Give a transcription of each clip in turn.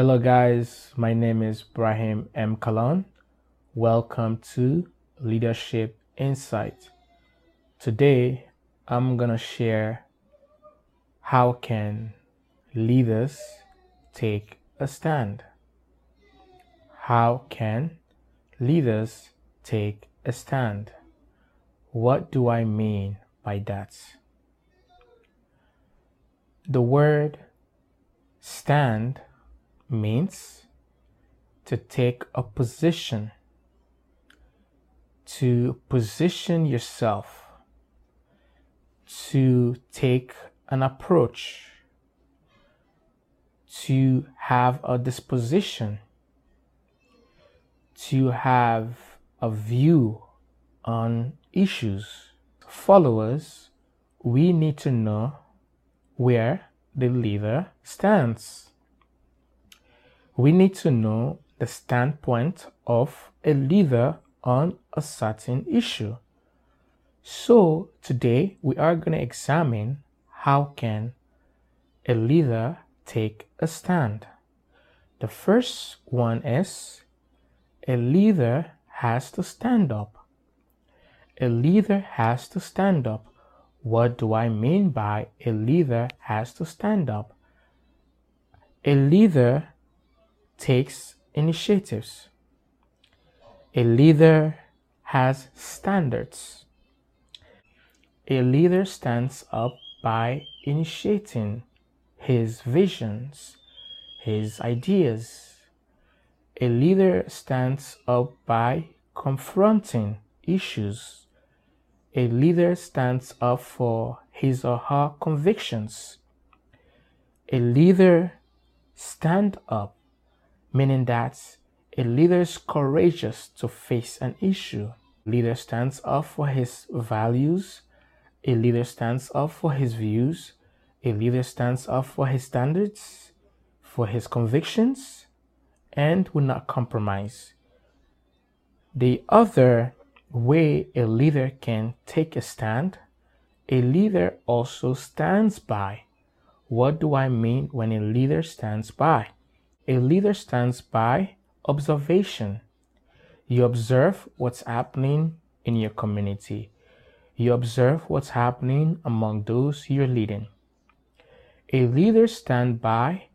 Hello, guys. My name is Brahim M. Kalon. Welcome to Leadership Insight. Today, I'm gonna share how can leaders take a stand. How can leaders take a stand? What do I mean by that? The word stand means to take a position, to position yourself, to take an approach, to have a disposition, to have a view on issues. Followers, we need to know where the leader stands. We need to know the standpoint of a leader on a certain issue. So today we are going to examine how can a leader take a stand. The first one is a leader has to stand up. A leader has to stand up. What do I mean by a leader has to stand up? A leader takes initiatives. A leader has standards. A leader stands up by initiating his visions, his ideas. A leader stands up by confronting issues a leader stands up for his or her convictions. A leader stand up, meaning that a leader is courageous to face an issue. A leader stands up for his values. A leader stands up for his views. A leader stands up for his standards, for his convictions, and will not compromise. The other way a leader can take a stand, a leader also stands by. What do I mean when a leader stands by? A leader stands by observation. You observe what's happening in your community. You observe what's happening among those you're leading. A leader stands by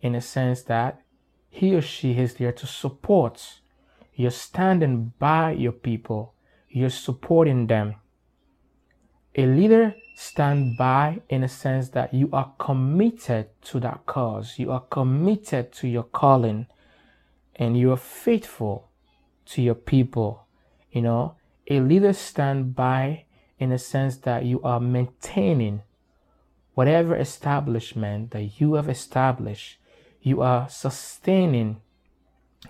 in a sense that he or she is there to support. You're standing by your people you're supporting them. A leader stand by in a sense that you are committed to that cause. You are committed to your calling and you are faithful to your people. You know, a leader stand by in a sense that you are maintaining whatever establishment that you have established. You are sustaining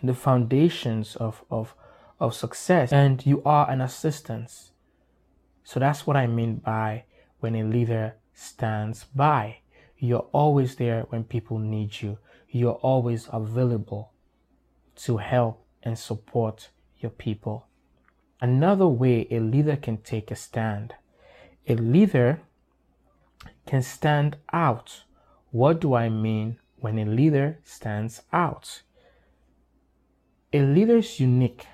the foundations of, of, of success and you are an assistance. So that's what I mean by when a leader stands by. You're always there when people need you. You're always available to help and support your people. Another way a leader can take a stand. A leader can stand out. What do I mean when a leader stands out? A leader is unique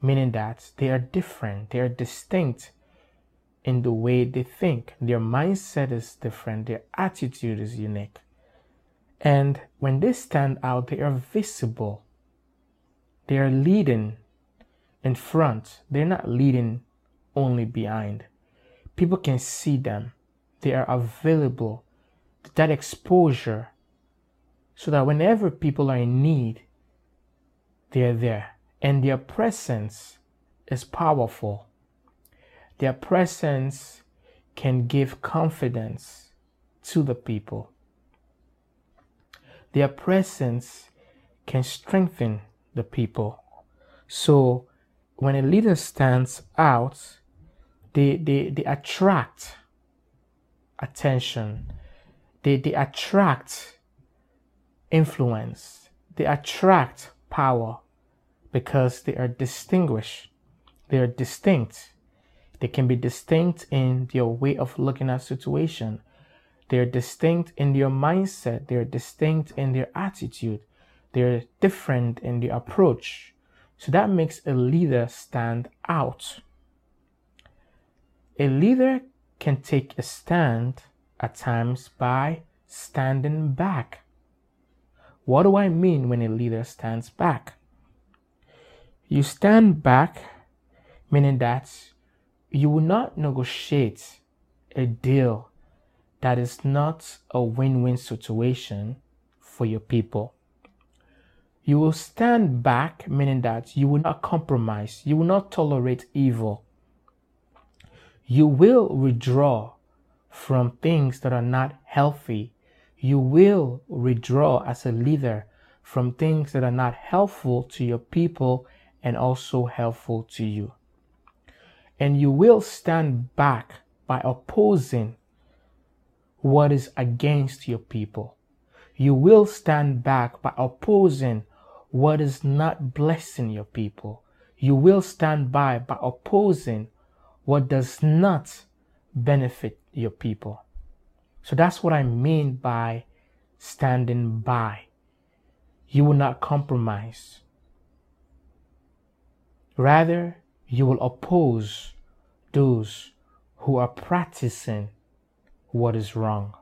meaning that they are different, they are distinct in the way they think. Their mindset is different, their attitude is unique. And when they stand out, they are visible. They are leading in front, they're not leading only behind. People can see them, they are available. That exposure, so that whenever people are in need, they are there and their presence is powerful. Their presence can give confidence to the people. Their presence can strengthen the people. So when a leader stands out, they, they, they attract attention, they, they attract influence, they attract power because they are distinguished. They are distinct. They can be distinct in their way of looking at situation. They are distinct in their mindset. They are distinct in their attitude. They're different in the approach. So that makes a leader stand out. A leader can take a stand at times by standing back. What do I mean when a leader stands back? You stand back, meaning that you will not negotiate a deal that is not a win win situation for your people. You will stand back, meaning that you will not compromise, you will not tolerate evil. You will withdraw from things that are not healthy. You will withdraw as a leader from things that are not helpful to your people and also helpful to you. And you will stand back by opposing what is against your people. You will stand back by opposing what is not blessing your people. You will stand by by opposing what does not benefit your people. So that's what I mean by standing by. You will not compromise. Rather, you will oppose those who are practicing what is wrong.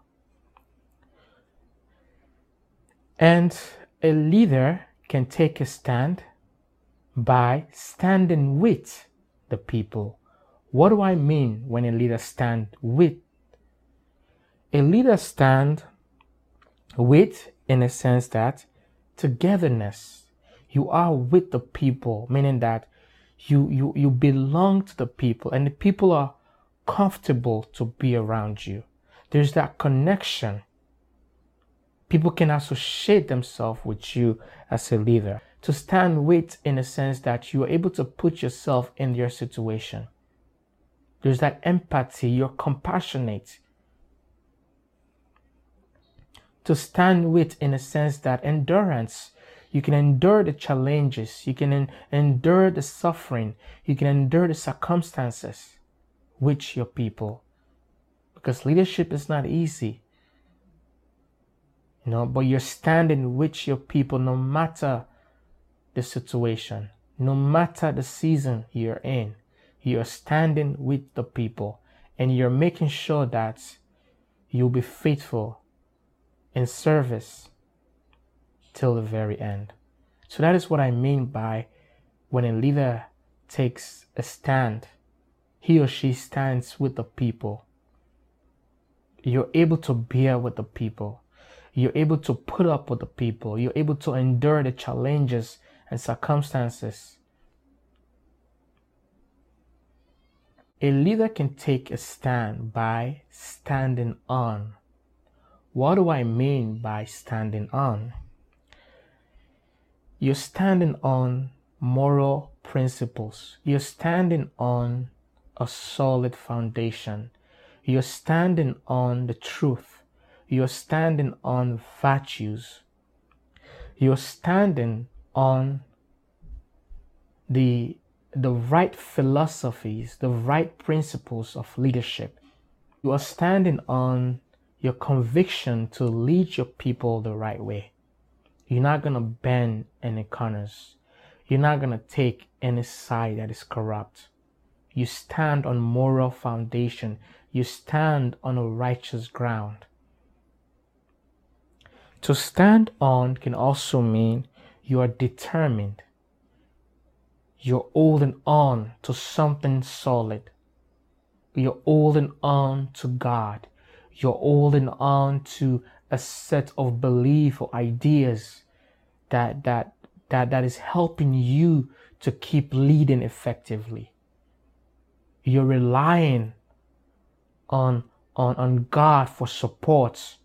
And a leader can take a stand by standing with the people. What do I mean when a leader stand with? A leader stand with in a sense that togetherness. You are with the people, meaning that you you you belong to the people and the people are comfortable to be around you. There's that connection People can associate themselves with you as a leader. To stand with in a sense that you are able to put yourself in their situation. There's that empathy, you're compassionate. To stand with in a sense that endurance, you can endure the challenges, you can en- endure the suffering, you can endure the circumstances with your people. Because leadership is not easy you know, but you're standing with your people no matter the situation, no matter the season you're in. You're standing with the people and you're making sure that you'll be faithful in service till the very end. So that is what I mean by when a leader takes a stand, he or she stands with the people. You're able to bear with the people. You're able to put up with the people. You're able to endure the challenges and circumstances. A leader can take a stand by standing on. What do I mean by standing on? You're standing on moral principles. You're standing on a solid foundation. You're standing on the truth. You're standing on virtues. You're standing on the, the right philosophies, the right principles of leadership. You are standing on your conviction to lead your people the right way. You're not going to bend any corners. You're not going to take any side that is corrupt. You stand on moral foundation. You stand on a righteous ground. To stand on can also mean you are determined. You're holding on to something solid. You're holding on to God. You're holding on to a set of belief or ideas that that that that is helping you to keep leading effectively. You're relying on on, on God for support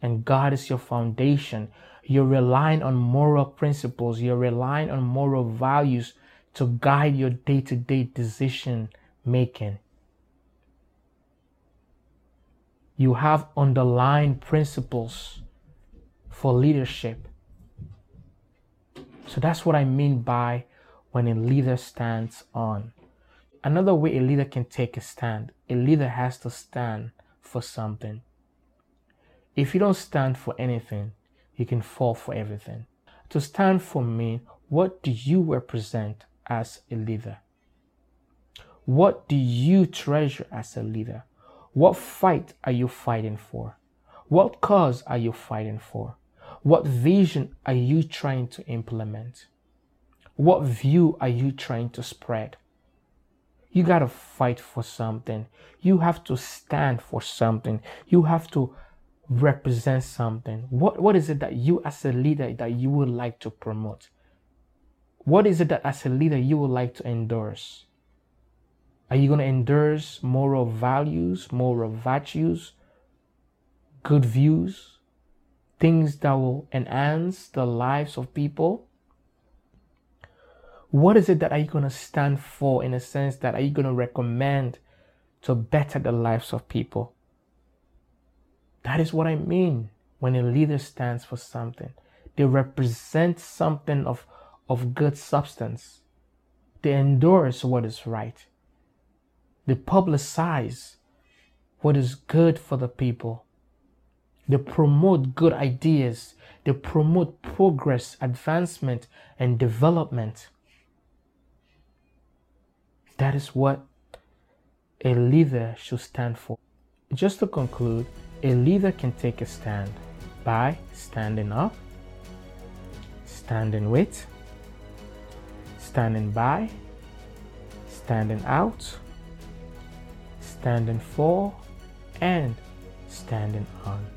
and God is your foundation. You're relying on moral principles, you're relying on moral values to guide your day to day decision making. You have underlying principles for leadership. So that's what I mean by when a leader stands on. Another way a leader can take a stand, a leader has to stand for something. If you don't stand for anything, you can fall for everything. To stand for me, what do you represent as a leader? What do you treasure as a leader? What fight are you fighting for? What cause are you fighting for? What vision are you trying to implement? What view are you trying to spread? You got to fight for something. You have to stand for something. You have to represent something. What, what is it that you, as a leader, that you would like to promote? What is it that, as a leader, you would like to endorse? Are you going to endorse moral values, moral virtues, good views, things that will enhance the lives of people? What is it that are you going to stand for in a sense that are you going to recommend to better the lives of people? That is what I mean when a leader stands for something. They represent something of, of good substance. They endorse what is right. They publicize what is good for the people. They promote good ideas. They promote progress, advancement, and development. That is what a leader should stand for. Just to conclude, a leader can take a stand by standing up, standing with, standing by, standing out, standing for, and standing on.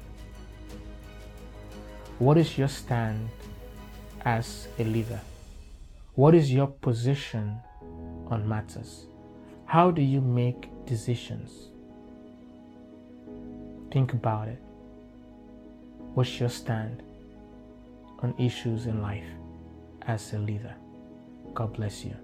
What is your stand as a leader? What is your position on matters? How do you make decisions? Think about it. What's your stand on issues in life as a leader? God bless you.